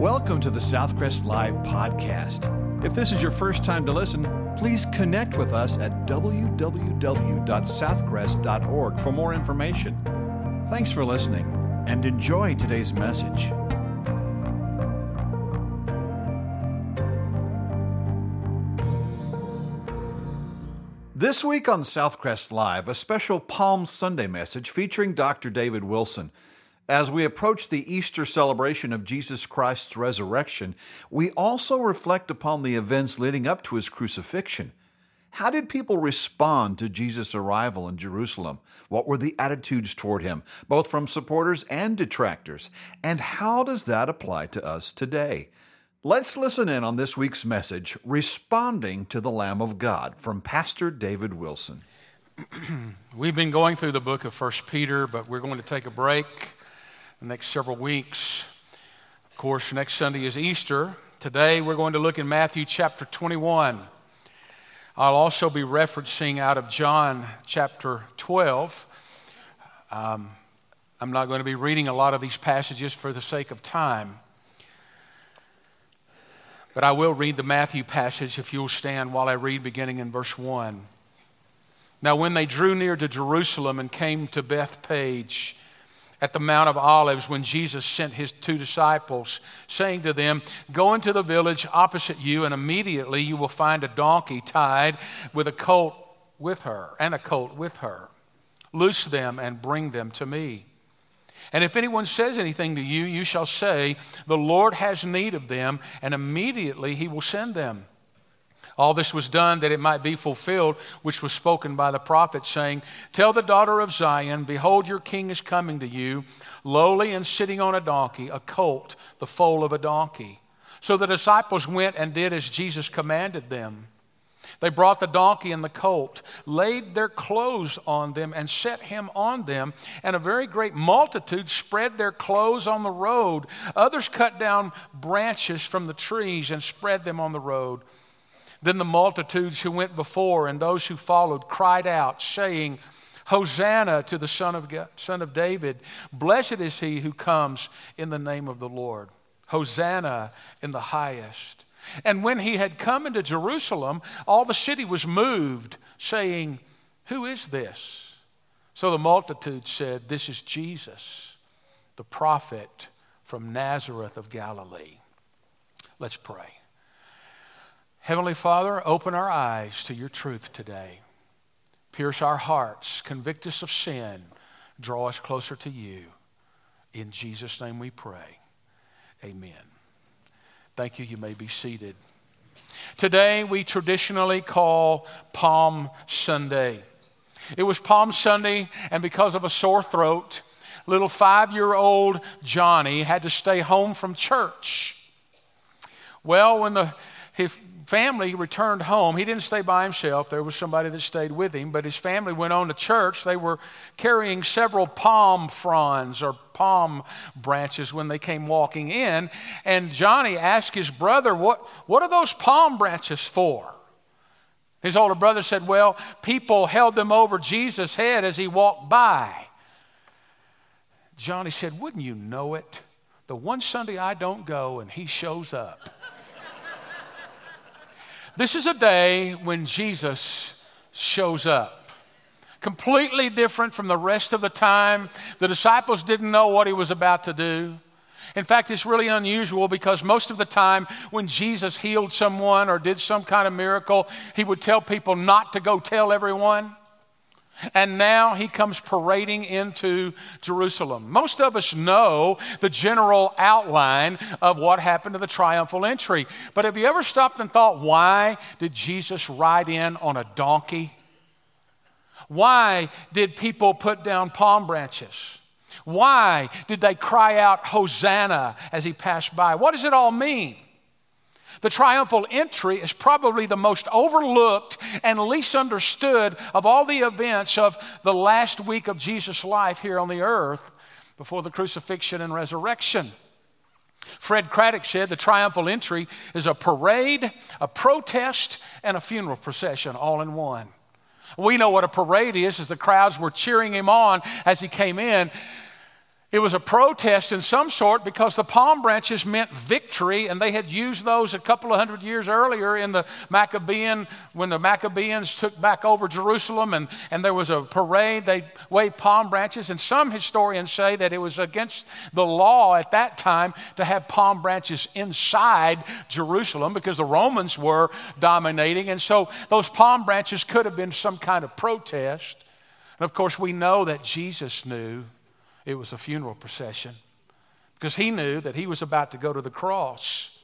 Welcome to the Southcrest Live podcast. If this is your first time to listen, please connect with us at www.southcrest.org for more information. Thanks for listening and enjoy today's message. This week on Southcrest Live, a special Palm Sunday message featuring Dr. David Wilson. As we approach the Easter celebration of Jesus Christ's resurrection, we also reflect upon the events leading up to his crucifixion. How did people respond to Jesus' arrival in Jerusalem? What were the attitudes toward him, both from supporters and detractors? And how does that apply to us today? Let's listen in on this week's message, Responding to the Lamb of God, from Pastor David Wilson. We've been going through the book of 1 Peter, but we're going to take a break the next several weeks. Of course, next Sunday is Easter. Today we're going to look in Matthew chapter 21. I'll also be referencing out of John chapter 12. Um, I'm not going to be reading a lot of these passages for the sake of time. But I will read the Matthew passage if you'll stand while I read beginning in verse 1. Now, when they drew near to Jerusalem and came to Bethphage at the Mount of Olives, when Jesus sent his two disciples, saying to them, Go into the village opposite you, and immediately you will find a donkey tied with a colt with her, and a colt with her. Loose them and bring them to me. And if anyone says anything to you, you shall say, The Lord has need of them, and immediately he will send them. All this was done that it might be fulfilled, which was spoken by the prophet, saying, Tell the daughter of Zion, Behold, your king is coming to you, lowly and sitting on a donkey, a colt, the foal of a donkey. So the disciples went and did as Jesus commanded them. They brought the donkey and the colt, laid their clothes on them, and set him on them. And a very great multitude spread their clothes on the road. Others cut down branches from the trees and spread them on the road. Then the multitudes who went before and those who followed cried out, saying, Hosanna to the Son of, God, Son of David. Blessed is he who comes in the name of the Lord. Hosanna in the highest. And when he had come into Jerusalem, all the city was moved, saying, Who is this? So the multitude said, This is Jesus, the prophet from Nazareth of Galilee. Let's pray. Heavenly Father, open our eyes to your truth today. Pierce our hearts, convict us of sin, draw us closer to you. In Jesus' name we pray. Amen. Thank you. You may be seated. Today, we traditionally call Palm Sunday. It was Palm Sunday, and because of a sore throat, little five year old Johnny had to stay home from church. Well, when the, his family returned home, he didn't stay by himself. There was somebody that stayed with him, but his family went on to church. They were carrying several palm fronds or palm branches when they came walking in. And Johnny asked his brother, What, what are those palm branches for? His older brother said, Well, people held them over Jesus' head as he walked by. Johnny said, Wouldn't you know it? The one Sunday I don't go and he shows up. This is a day when Jesus shows up. Completely different from the rest of the time. The disciples didn't know what he was about to do. In fact, it's really unusual because most of the time when Jesus healed someone or did some kind of miracle, he would tell people not to go tell everyone. And now he comes parading into Jerusalem. Most of us know the general outline of what happened to the triumphal entry. But have you ever stopped and thought, why did Jesus ride in on a donkey? Why did people put down palm branches? Why did they cry out, Hosanna, as he passed by? What does it all mean? The triumphal entry is probably the most overlooked and least understood of all the events of the last week of Jesus' life here on the earth before the crucifixion and resurrection. Fred Craddock said the triumphal entry is a parade, a protest, and a funeral procession all in one. We know what a parade is, as the crowds were cheering him on as he came in. It was a protest in some sort because the palm branches meant victory, and they had used those a couple of hundred years earlier in the Maccabean, when the Maccabeans took back over Jerusalem, and, and there was a parade. They waved palm branches, and some historians say that it was against the law at that time to have palm branches inside Jerusalem because the Romans were dominating, and so those palm branches could have been some kind of protest. And of course, we know that Jesus knew it was a funeral procession because he knew that he was about to go to the cross.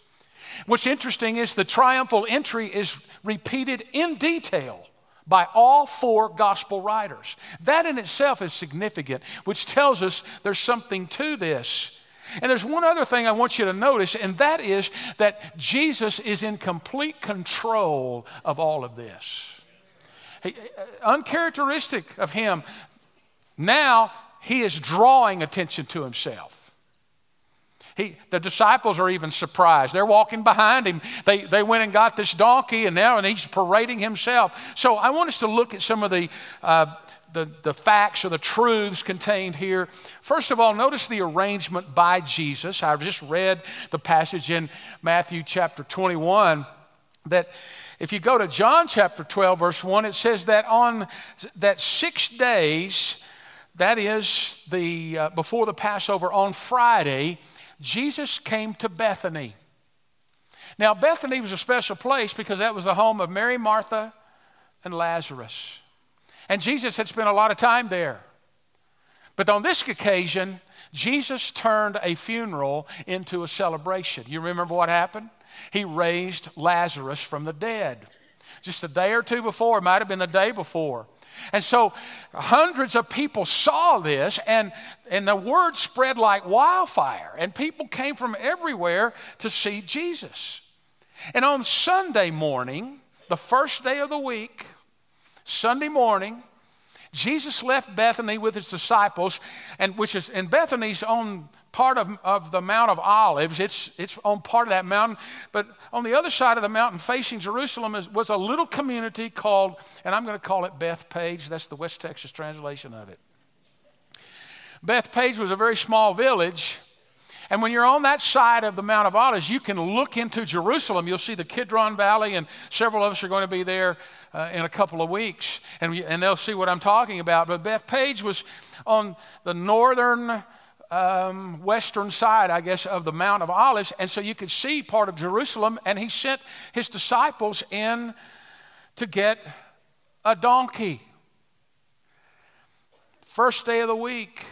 What's interesting is the triumphal entry is repeated in detail by all four gospel writers. That in itself is significant, which tells us there's something to this. And there's one other thing I want you to notice, and that is that Jesus is in complete control of all of this. Uh, uncharacteristic of him, now he is drawing attention to himself. He, the disciples are even surprised. They're walking behind him. They, they went and got this donkey, and now and he's parading himself. So I want us to look at some of the, uh, the, the facts or the truths contained here. First of all, notice the arrangement by Jesus. I've just read the passage in Matthew chapter 21 that if you go to John chapter 12, verse 1, it says that on that six days, that is the uh, before the Passover on Friday, Jesus came to Bethany. Now Bethany was a special place because that was the home of Mary, Martha, and Lazarus. And Jesus had spent a lot of time there. But on this occasion, Jesus turned a funeral into a celebration. You remember what happened? He raised Lazarus from the dead. Just a day or two before, it might have been the day before. And so hundreds of people saw this, and, and the word spread like wildfire, and people came from everywhere to see Jesus. And on Sunday morning, the first day of the week, Sunday morning, Jesus left Bethany with his disciples, and which is in Bethany's on part of, of the Mount of Olives. It's, it's on part of that mountain. But on the other side of the mountain, facing Jerusalem, is, was a little community called, and I'm going to call it Bethphage. That's the West Texas translation of it. Bethphage was a very small village. And when you're on that side of the Mount of Olives, you can look into Jerusalem. You'll see the Kidron Valley, and several of us are going to be there uh, in a couple of weeks, and, we, and they'll see what I'm talking about. But Bethphage was on the northern um, western side, I guess, of the Mount of Olives. And so you could see part of Jerusalem. And he sent his disciples in to get a donkey. First day of the week.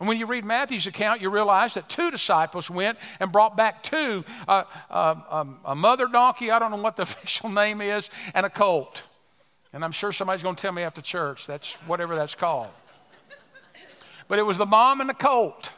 And when you read Matthew's account, you realize that two disciples went and brought back two uh, uh, um, a mother donkey, I don't know what the official name is, and a colt. And I'm sure somebody's going to tell me after church, that's whatever that's called but it was the mom and the colt.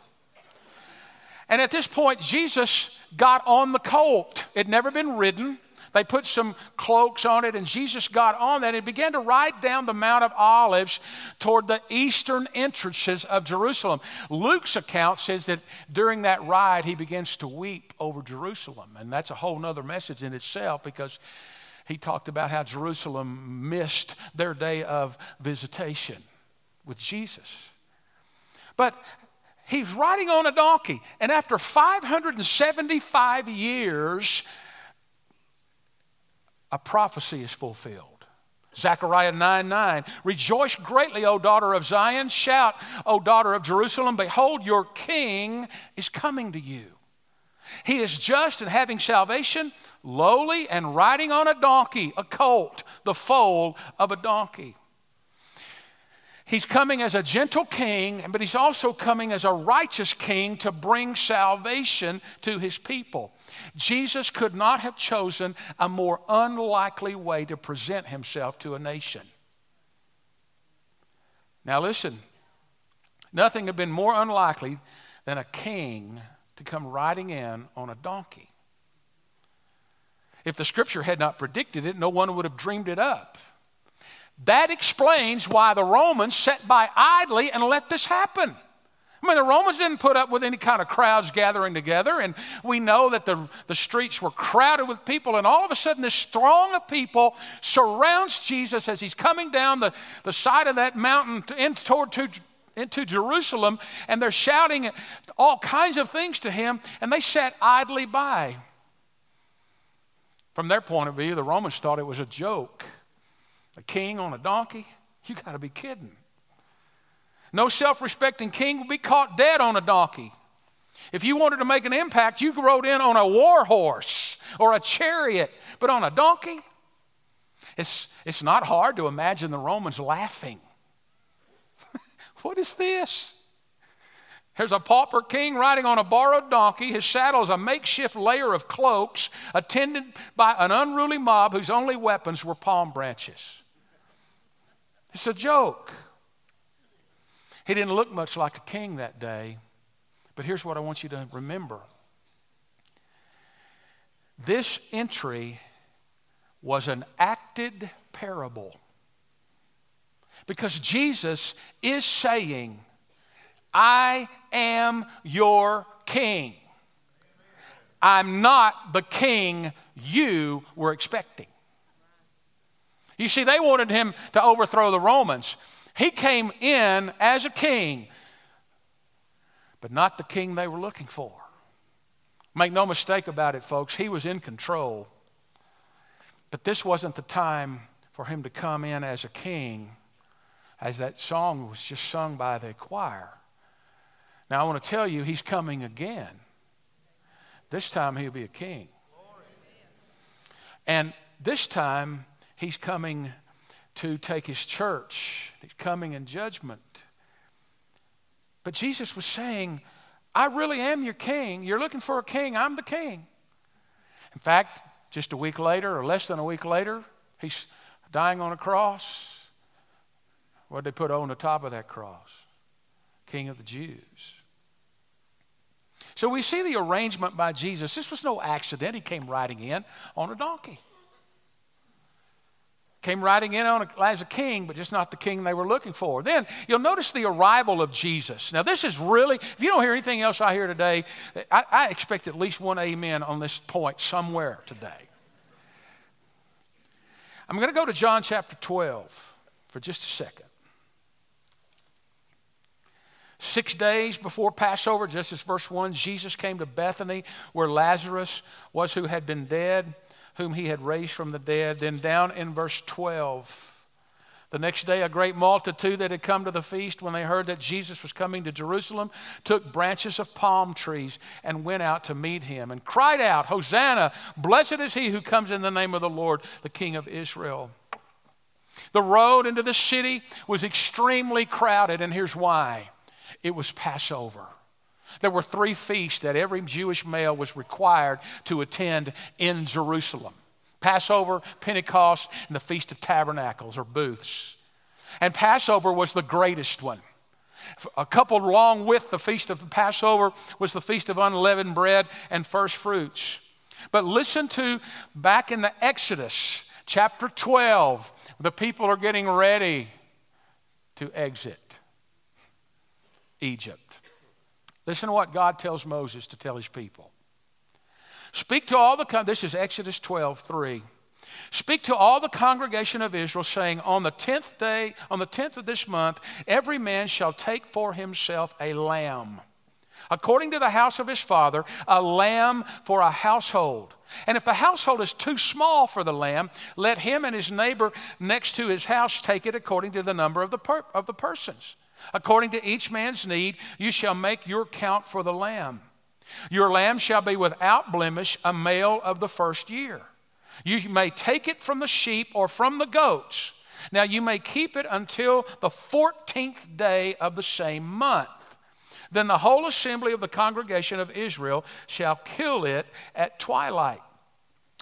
And at this point, Jesus got on the colt. It had never been ridden. They put some cloaks on it, and Jesus got on that and began to ride down the Mount of Olives toward the eastern entrances of Jerusalem. Luke's account says that during that ride, he begins to weep over Jerusalem. And that's a whole other message in itself because he talked about how Jerusalem missed their day of visitation with Jesus. But he's riding on a donkey. And after 575 years, a prophecy is fulfilled. Zechariah 9 9. Rejoice greatly, O daughter of Zion. Shout, O daughter of Jerusalem. Behold, your king is coming to you. He is just and having salvation, lowly and riding on a donkey, a colt, the foal of a donkey. He's coming as a gentle king, but he's also coming as a righteous king to bring salvation to his people. Jesus could not have chosen a more unlikely way to present himself to a nation. Now, listen, nothing had been more unlikely than a king to come riding in on a donkey. If the scripture had not predicted it, no one would have dreamed it up. That explains why the Romans sat by idly and let this happen. I mean, the Romans didn't put up with any kind of crowds gathering together, and we know that the, the streets were crowded with people, and all of a sudden, this throng of people surrounds Jesus as he's coming down the, the side of that mountain to, in, toward to into Jerusalem and they're shouting all kinds of things to him, and they sat idly by. From their point of view, the Romans thought it was a joke. A king on a donkey? You got to be kidding. No self respecting king would be caught dead on a donkey. If you wanted to make an impact, you rode in on a war horse or a chariot, but on a donkey? It's, it's not hard to imagine the Romans laughing. what is this? There's a pauper king riding on a borrowed donkey. His saddle is a makeshift layer of cloaks, attended by an unruly mob whose only weapons were palm branches. It's a joke. He didn't look much like a king that day, but here's what I want you to remember this entry was an acted parable. Because Jesus is saying, I am your king. I'm not the king you were expecting. You see, they wanted him to overthrow the Romans. He came in as a king, but not the king they were looking for. Make no mistake about it, folks, he was in control. But this wasn't the time for him to come in as a king, as that song was just sung by the choir. Now, I want to tell you, he's coming again. This time, he'll be a king. And this time, he's coming to take his church, he's coming in judgment. But Jesus was saying, I really am your king. You're looking for a king, I'm the king. In fact, just a week later, or less than a week later, he's dying on a cross. What did they put on the top of that cross? King of the Jews. So we see the arrangement by Jesus. This was no accident. He came riding in on a donkey. Came riding in on a, as a king, but just not the king they were looking for. Then you'll notice the arrival of Jesus. Now, this is really, if you don't hear anything else I hear today, I, I expect at least one amen on this point somewhere today. I'm going to go to John chapter 12 for just a second. Six days before Passover, just as verse 1, Jesus came to Bethany where Lazarus was who had been dead, whom he had raised from the dead. Then down in verse 12, the next day, a great multitude that had come to the feast, when they heard that Jesus was coming to Jerusalem, took branches of palm trees and went out to meet him and cried out, Hosanna! Blessed is he who comes in the name of the Lord, the King of Israel. The road into the city was extremely crowded, and here's why it was Passover. There were three feasts that every Jewish male was required to attend in Jerusalem Passover, Pentecost, and the Feast of Tabernacles or booths. And Passover was the greatest one. A couple along with the Feast of Passover was the Feast of Unleavened Bread and First Fruits. But listen to back in the Exodus chapter 12, the people are getting ready to exit. Egypt. Listen to what God tells Moses to tell his people. Speak to all the, this is Exodus 12, 3. Speak to all the congregation of Israel, saying, On the tenth day, on the tenth of this month, every man shall take for himself a lamb, according to the house of his father, a lamb for a household. And if the household is too small for the lamb, let him and his neighbor next to his house take it according to the number of the, per- of the persons. According to each man's need, you shall make your count for the lamb. Your lamb shall be without blemish, a male of the first year. You may take it from the sheep or from the goats. Now you may keep it until the 14th day of the same month. Then the whole assembly of the congregation of Israel shall kill it at twilight.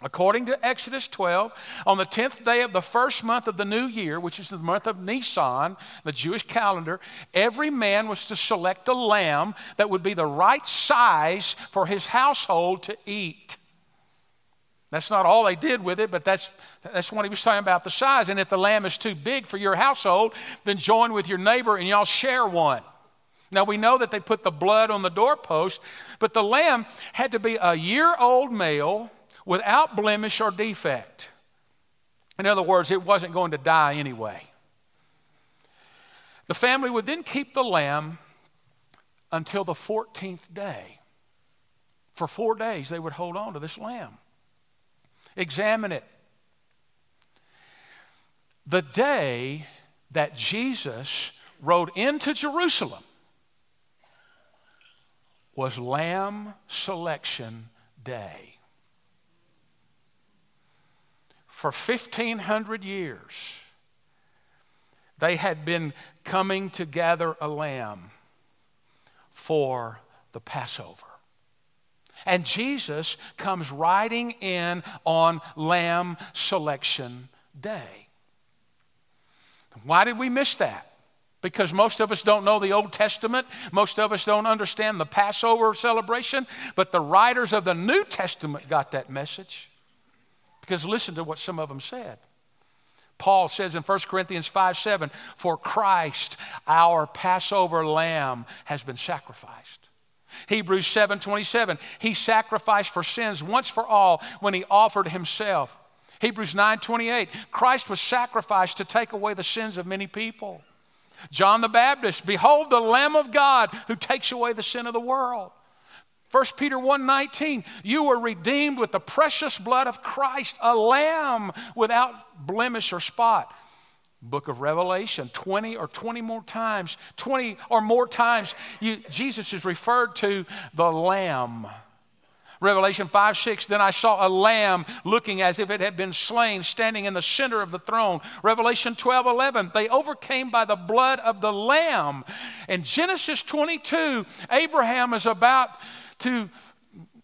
According to Exodus 12, on the 10th day of the first month of the new year, which is the month of Nisan, the Jewish calendar, every man was to select a lamb that would be the right size for his household to eat. That's not all they did with it, but that's, that's what he was talking about the size. And if the lamb is too big for your household, then join with your neighbor and y'all share one. Now we know that they put the blood on the doorpost, but the lamb had to be a year old male without blemish or defect. In other words, it wasn't going to die anyway. The family would then keep the lamb until the 14th day. For four days, they would hold on to this lamb, examine it. The day that Jesus rode into Jerusalem was Lamb Selection Day. For 1,500 years, they had been coming to gather a lamb for the Passover. And Jesus comes riding in on Lamb Selection Day. Why did we miss that? Because most of us don't know the Old Testament. Most of us don't understand the Passover celebration. But the writers of the New Testament got that message. Because listen to what some of them said. Paul says in 1 Corinthians 5 7, For Christ, our Passover lamb, has been sacrificed. Hebrews 7 27, He sacrificed for sins once for all when He offered Himself. Hebrews 9 28, Christ was sacrificed to take away the sins of many people. John the Baptist, behold the Lamb of God who takes away the sin of the world. 1 Peter 1:19 You were redeemed with the precious blood of Christ a lamb without blemish or spot. Book of Revelation 20 or 20 more times 20 or more times you, Jesus is referred to the lamb. Revelation 5 6, then I saw a lamb looking as if it had been slain, standing in the center of the throne. Revelation 12 11, they overcame by the blood of the lamb. In Genesis 22, Abraham is about to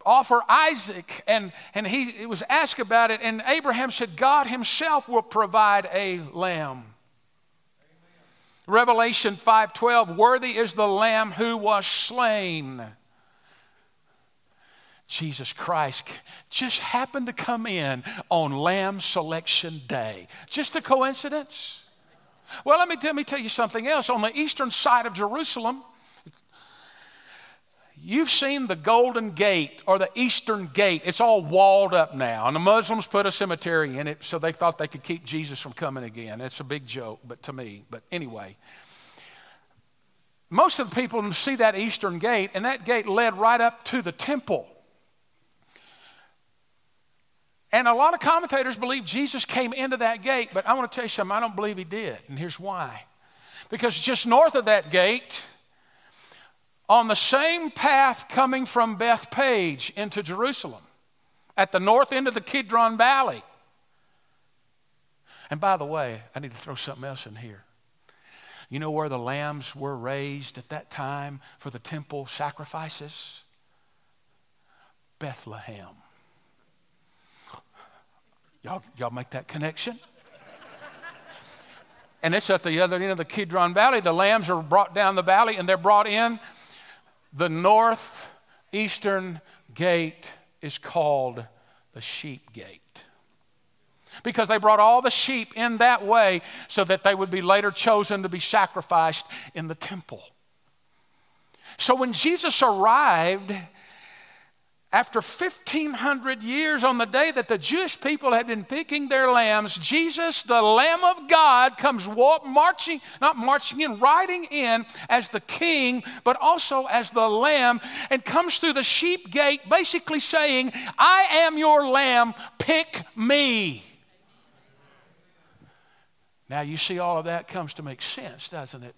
offer Isaac, and, and he was asked about it, and Abraham said, God himself will provide a lamb. Revelation 5:12 Worthy is the lamb who was slain. Jesus Christ just happened to come in on lamb selection day. Just a coincidence? Well, let me, let me tell you something else. On the eastern side of Jerusalem, You've seen the Golden Gate or the Eastern Gate. It's all walled up now. And the Muslims put a cemetery in it so they thought they could keep Jesus from coming again. It's a big joke, but to me. But anyway, most of the people see that Eastern Gate, and that gate led right up to the temple. And a lot of commentators believe Jesus came into that gate, but I want to tell you something, I don't believe he did. And here's why. Because just north of that gate, on the same path coming from Bethpage into Jerusalem, at the north end of the Kidron Valley. And by the way, I need to throw something else in here. You know where the lambs were raised at that time for the temple sacrifices? Bethlehem. Y'all, y'all make that connection? and it's at the other end of the Kidron Valley. The lambs are brought down the valley and they're brought in the northeastern gate is called the sheep gate because they brought all the sheep in that way so that they would be later chosen to be sacrificed in the temple. So when Jesus arrived, after 1,500 years, on the day that the Jewish people had been picking their lambs, Jesus, the Lamb of God, comes walk, marching, not marching in, riding in as the king, but also as the lamb, and comes through the sheep gate, basically saying, I am your lamb, pick me. Now, you see, all of that comes to make sense, doesn't it?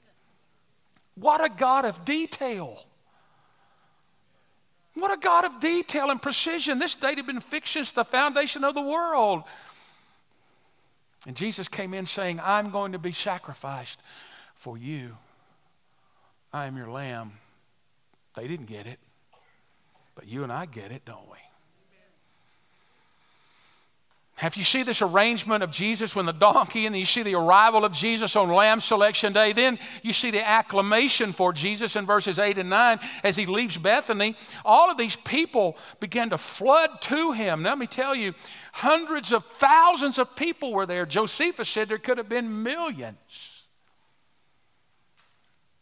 What a God of detail. What a God of detail and precision. This date had been fixed since the foundation of the world. And Jesus came in saying, I'm going to be sacrificed for you. I am your lamb. They didn't get it, but you and I get it, don't we? Have you see this arrangement of Jesus when the donkey, and you see the arrival of Jesus on Lamb Selection Day. Then you see the acclamation for Jesus in verses 8 and 9 as he leaves Bethany. All of these people began to flood to him. Now, let me tell you, hundreds of thousands of people were there. Josephus said there could have been millions.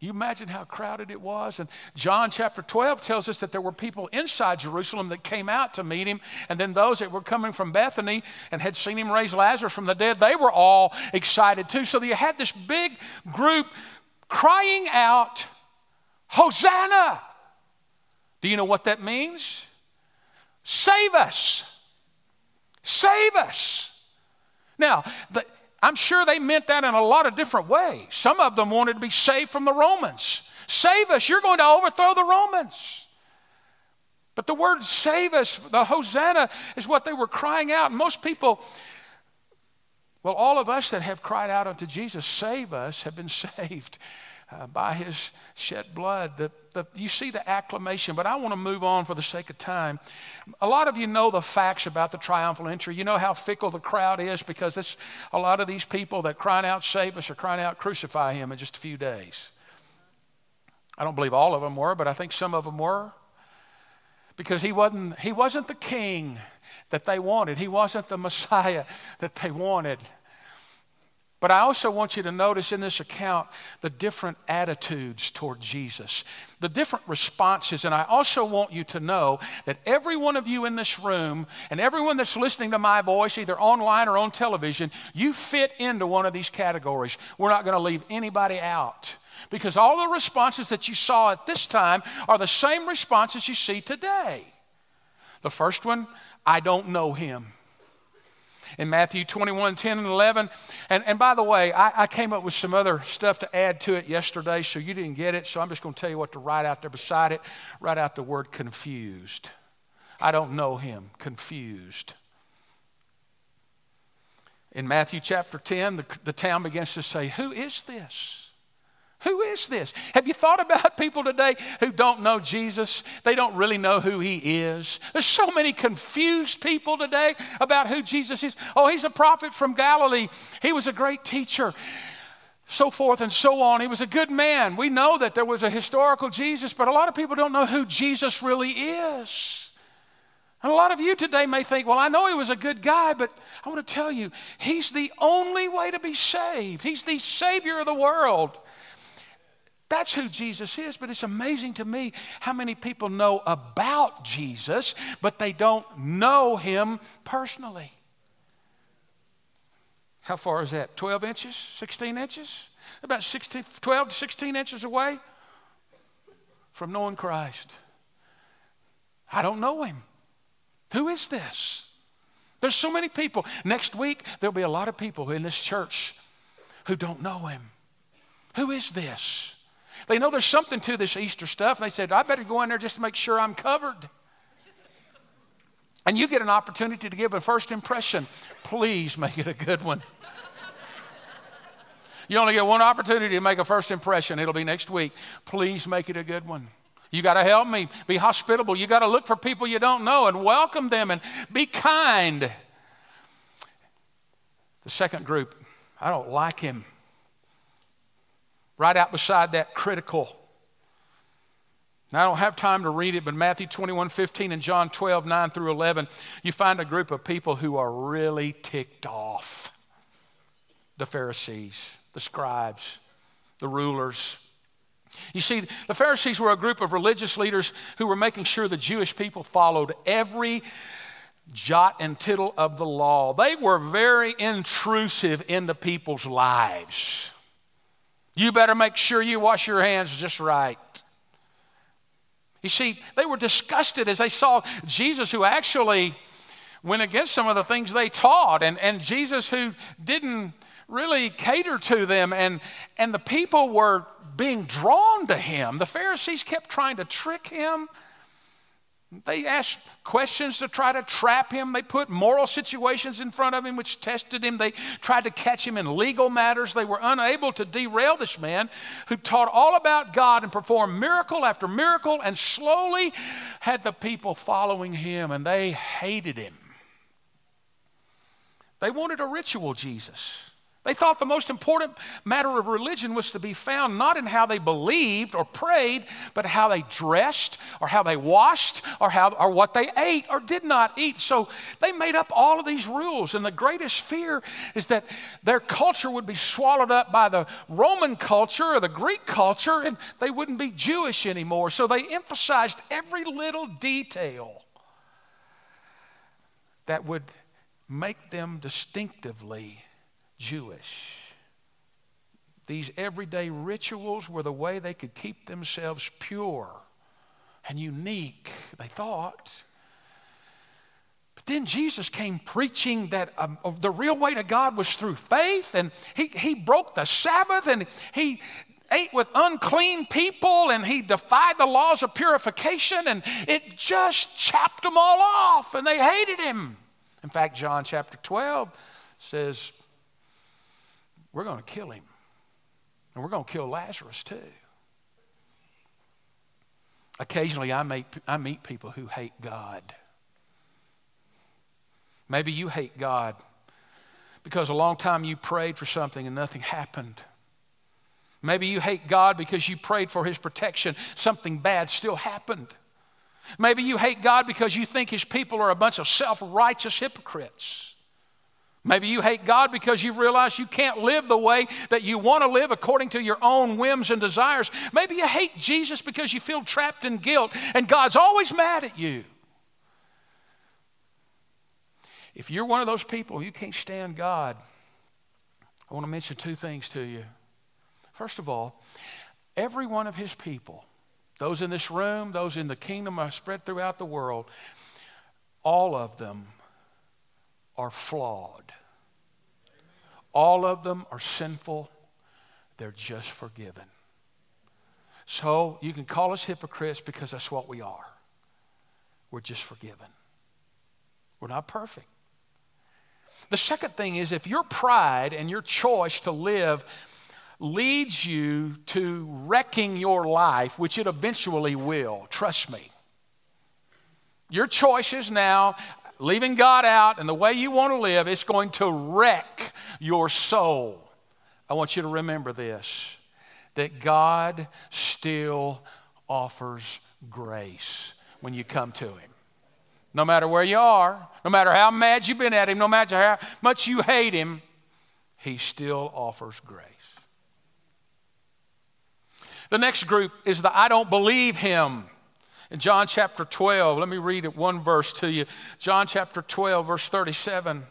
You imagine how crowded it was? And John chapter 12 tells us that there were people inside Jerusalem that came out to meet him. And then those that were coming from Bethany and had seen him raise Lazarus from the dead, they were all excited too. So you had this big group crying out, Hosanna! Do you know what that means? Save us! Save us! Now, the, I'm sure they meant that in a lot of different ways. Some of them wanted to be saved from the Romans. Save us, you're going to overthrow the Romans. But the word save us, the Hosanna, is what they were crying out. most people, well, all of us that have cried out unto Jesus, save us, have been saved uh, by his shed blood. The, the, you see the acclamation, but I want to move on for the sake of time. A lot of you know the facts about the triumphal entry. You know how fickle the crowd is because it's a lot of these people that crying out, save us, are crying out, crucify him in just a few days. I don't believe all of them were, but I think some of them were. Because he wasn't, he wasn't the king that they wanted, he wasn't the Messiah that they wanted. But I also want you to notice in this account the different attitudes toward Jesus, the different responses. And I also want you to know that every one of you in this room and everyone that's listening to my voice, either online or on television, you fit into one of these categories. We're not going to leave anybody out. Because all the responses that you saw at this time are the same responses you see today. The first one, I don't know him in Matthew 21 10 and 11. And, and by the way, I, I came up with some other stuff to add to it yesterday, so you didn't get it. So I'm just going to tell you what to write out there beside it. Write out the word confused. I don't know him. Confused. In Matthew chapter 10, the, the town begins to say, Who is this? Who is this? Have you thought about people today who don't know Jesus? They don't really know who he is. There's so many confused people today about who Jesus is. Oh, he's a prophet from Galilee. He was a great teacher. So forth and so on. He was a good man. We know that there was a historical Jesus, but a lot of people don't know who Jesus really is. And a lot of you today may think, well, I know he was a good guy, but I want to tell you, he's the only way to be saved. He's the Savior of the world. That's who Jesus is. But it's amazing to me how many people know about Jesus, but they don't know him personally. How far is that? 12 inches? 16 inches? About 16, 12 to 16 inches away from knowing Christ. I don't know him. Who is this? There's so many people. Next week, there'll be a lot of people in this church who don't know him. Who is this? They know there's something to this Easter stuff. And They said, I better go in there just to make sure I'm covered. And you get an opportunity to give a first impression. Please make it a good one. You only get one opportunity to make a first impression. It'll be next week. Please make it a good one. You got to help me. Be hospitable. You got to look for people you don't know and welcome them and be kind. The second group, I don't like him. Write out beside that, critical. Now, I don't have time to read it, but Matthew 21 15 and John 12 9 through 11, you find a group of people who are really ticked off the Pharisees, the scribes, the rulers. You see, the Pharisees were a group of religious leaders who were making sure the Jewish people followed every jot and tittle of the law. They were very intrusive into people's lives. You better make sure you wash your hands just right. You see, they were disgusted as they saw Jesus, who actually went against some of the things they taught, and, and Jesus, who didn't really cater to them, and, and the people were being drawn to him. The Pharisees kept trying to trick him they asked questions to try to trap him. They put moral situations in front of him which tested him. They tried to catch him in legal matters. They were unable to derail this man who taught all about God and performed miracle after miracle and slowly had the people following him and they hated him. They wanted a ritual Jesus. They thought the most important matter of religion was to be found not in how they believed or prayed, but how they dressed or how they washed or, how, or what they ate or did not eat. So they made up all of these rules. And the greatest fear is that their culture would be swallowed up by the Roman culture or the Greek culture and they wouldn't be Jewish anymore. So they emphasized every little detail that would make them distinctively Jewish. these everyday rituals were the way they could keep themselves pure and unique, they thought. But then Jesus came preaching that um, the real way to God was through faith, and he, he broke the Sabbath, and he ate with unclean people, and he defied the laws of purification, and it just chapped them all off, and they hated him. In fact, John chapter 12 says, We're going to kill him, and we're going to kill Lazarus too. Occasionally, I, make, I meet people who hate God. Maybe you hate God because a long time you prayed for something and nothing happened. Maybe you hate God because you prayed for His protection, something bad still happened. Maybe you hate God because you think His people are a bunch of self righteous hypocrites. Maybe you hate God because you realize you can't live the way that you want to live according to your own whims and desires. Maybe you hate Jesus because you feel trapped in guilt and God's always mad at you. If you're one of those people who can't stand God, I want to mention two things to you. First of all, every one of his people, those in this room, those in the kingdom are spread throughout the world, all of them are flawed. All of them are sinful. They're just forgiven. So you can call us hypocrites because that's what we are. We're just forgiven. We're not perfect. The second thing is if your pride and your choice to live leads you to wrecking your life, which it eventually will, trust me. Your choices now, leaving God out and the way you want to live, it's going to wreck your soul. I want you to remember this that God still offers grace when you come to Him. No matter where you are, no matter how mad you've been at Him, no matter how much you hate Him, He still offers grace. The next group is the I don't believe Him. In John chapter 12, let me read it one verse to you. John chapter 12, verse 37.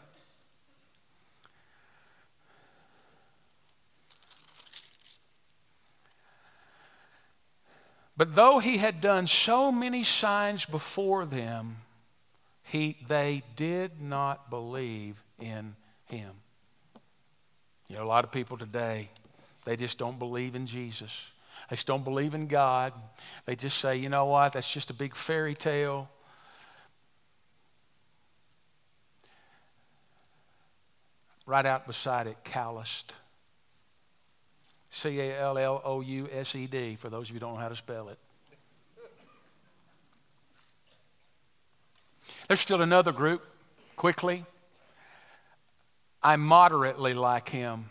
But though he had done so many signs before them, he, they did not believe in him. You know, a lot of people today, they just don't believe in Jesus. They just don't believe in God. They just say, you know what, that's just a big fairy tale. Write out beside it, calloused. C A L L O U S E D, for those of you who don't know how to spell it. There's still another group, quickly. I moderately like him.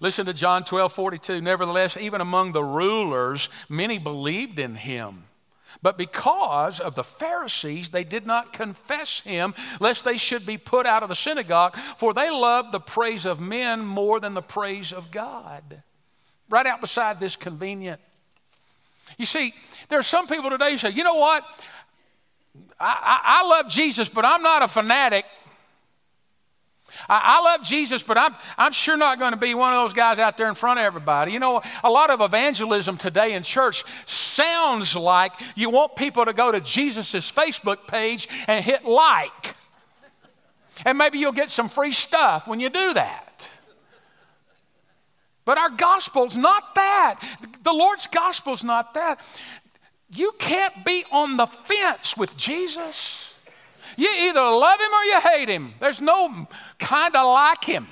Listen to John 12 42. Nevertheless, even among the rulers, many believed in him. But because of the Pharisees, they did not confess him, lest they should be put out of the synagogue, for they loved the praise of men more than the praise of God. Write out beside this convenient. You see, there are some people today who say, you know what? I, I, I love Jesus, but I'm not a fanatic. I, I love Jesus, but I'm, I'm sure not going to be one of those guys out there in front of everybody. You know, a lot of evangelism today in church sounds like you want people to go to Jesus' Facebook page and hit like. And maybe you'll get some free stuff when you do that. But our gospel's not that. The Lord's gospel's not that. You can't be on the fence with Jesus. You either love him or you hate him. There's no kind of like him.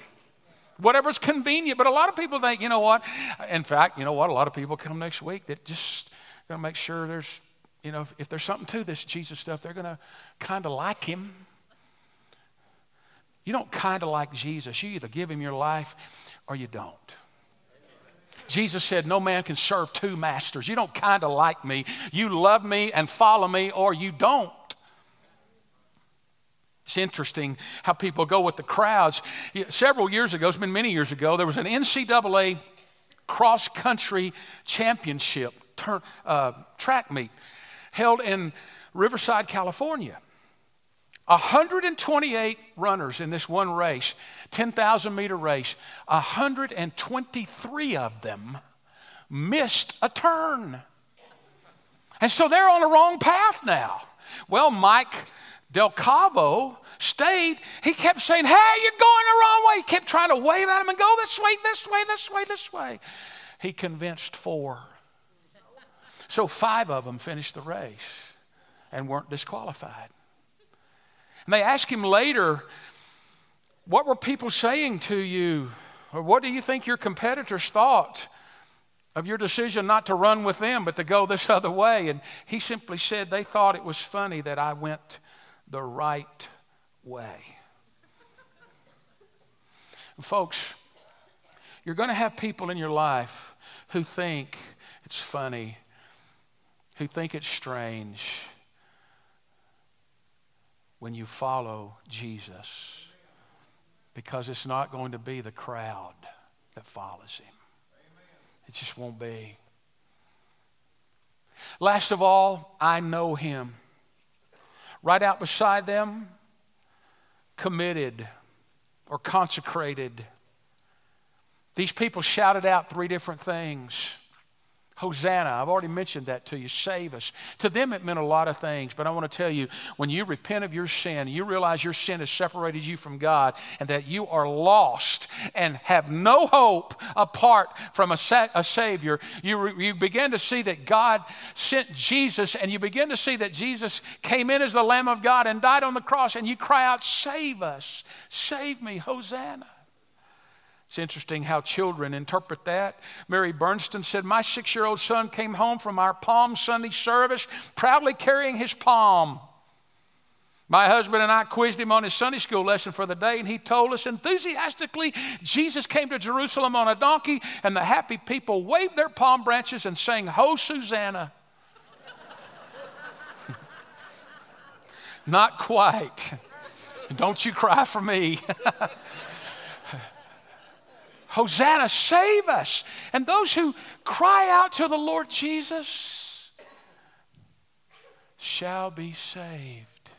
Whatever's convenient. But a lot of people think, you know what? In fact, you know what? A lot of people come next week that just going to make sure there's, you know, if, if there's something to this Jesus stuff, they're going to kind of like him. You don't kind of like Jesus. You either give him your life or you don't. Jesus said, No man can serve two masters. You don't kind of like me. You love me and follow me, or you don't. It's interesting how people go with the crowds. Several years ago, it's been many years ago, there was an NCAA cross country championship uh, track meet held in Riverside, California. 128 runners in this one race, 10,000 meter race, 123 of them missed a turn. And so they're on the wrong path now. Well, Mike Del Cavo stayed. He kept saying, Hey, you're going the wrong way. He kept trying to wave at him and go this way, this way, this way, this way. He convinced four. So five of them finished the race and weren't disqualified. And they asked him later, What were people saying to you? Or what do you think your competitors thought of your decision not to run with them, but to go this other way? And he simply said they thought it was funny that I went the right way. Folks, you're going to have people in your life who think it's funny, who think it's strange when you follow Jesus because it's not going to be the crowd that follows him. It just won't be. Last of all, I know him. Right out beside them, committed or consecrated. These people shouted out three different things. Hosanna, I've already mentioned that to you. Save us. To them, it meant a lot of things, but I want to tell you when you repent of your sin, you realize your sin has separated you from God and that you are lost and have no hope apart from a, sa- a Savior. You, re- you begin to see that God sent Jesus, and you begin to see that Jesus came in as the Lamb of God and died on the cross, and you cry out, Save us, save me, Hosanna. It's interesting how children interpret that. Mary Bernstein said, My six year old son came home from our Palm Sunday service proudly carrying his palm. My husband and I quizzed him on his Sunday school lesson for the day, and he told us enthusiastically Jesus came to Jerusalem on a donkey, and the happy people waved their palm branches and sang, Ho, Susanna. Not quite. Don't you cry for me. Hosanna, save us. And those who cry out to the Lord Jesus shall be saved.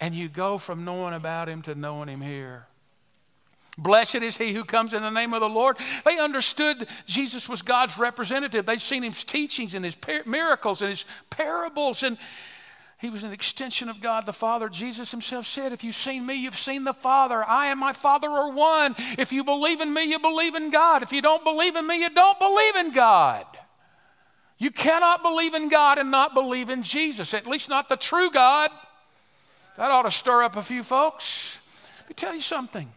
And you go from knowing about him to knowing him here. Blessed is he who comes in the name of the Lord. They understood Jesus was God's representative. They'd seen his teachings and his miracles and his parables. And he was an extension of God the Father. Jesus himself said, If you've seen me, you've seen the Father. I and my Father are one. If you believe in me, you believe in God. If you don't believe in me, you don't believe in God. You cannot believe in God and not believe in Jesus, at least not the true God. That ought to stir up a few folks. Let me tell you something.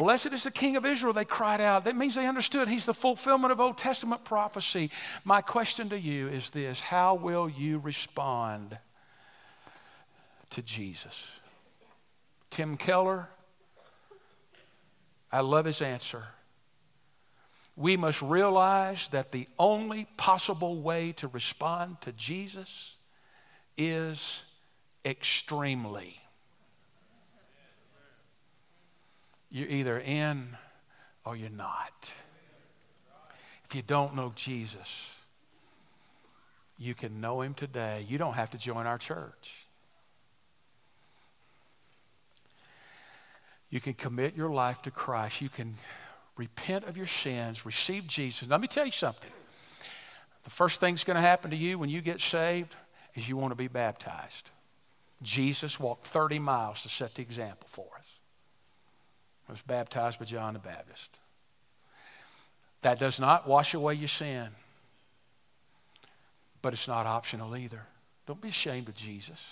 Blessed is the King of Israel, they cried out. That means they understood he's the fulfillment of Old Testament prophecy. My question to you is this How will you respond to Jesus? Tim Keller, I love his answer. We must realize that the only possible way to respond to Jesus is extremely. You're either in or you're not. If you don't know Jesus, you can know him today. You don't have to join our church. You can commit your life to Christ. You can repent of your sins, receive Jesus. Let me tell you something. The first thing that's going to happen to you when you get saved is you want to be baptized. Jesus walked 30 miles to set the example for was baptized by John the Baptist. That does not wash away your sin, but it's not optional either. Don't be ashamed of Jesus.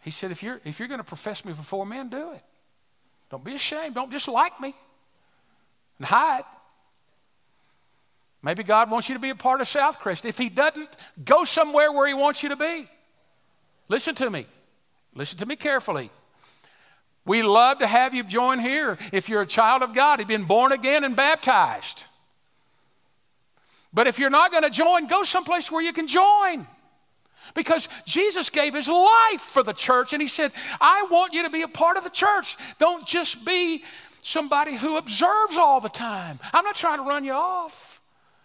He said, if you're, if you're going to profess me before men, do it. Don't be ashamed. Don't just like me and hide. Maybe God wants you to be a part of Southcrest. If He doesn't, go somewhere where He wants you to be. Listen to me. Listen to me carefully. We love to have you join here if you're a child of God, you've been born again and baptized. But if you're not going to join, go someplace where you can join. Because Jesus gave his life for the church and he said, I want you to be a part of the church. Don't just be somebody who observes all the time. I'm not trying to run you off,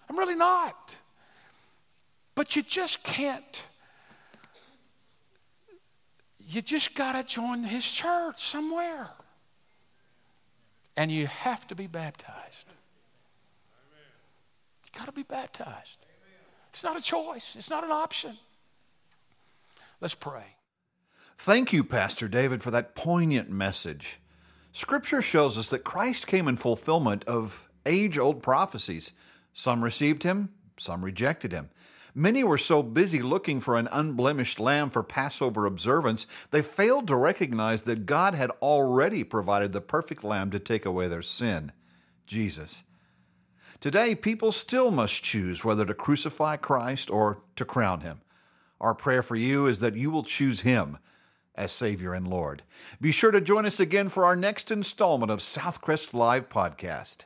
I'm really not. But you just can't you just got to join his church somewhere. And you have to be baptized. You got to be baptized. It's not a choice, it's not an option. Let's pray. Thank you, Pastor David, for that poignant message. Scripture shows us that Christ came in fulfillment of age old prophecies. Some received him, some rejected him. Many were so busy looking for an unblemished lamb for Passover observance, they failed to recognize that God had already provided the perfect lamb to take away their sin Jesus. Today, people still must choose whether to crucify Christ or to crown him. Our prayer for you is that you will choose him as Savior and Lord. Be sure to join us again for our next installment of Southcrest Live Podcast.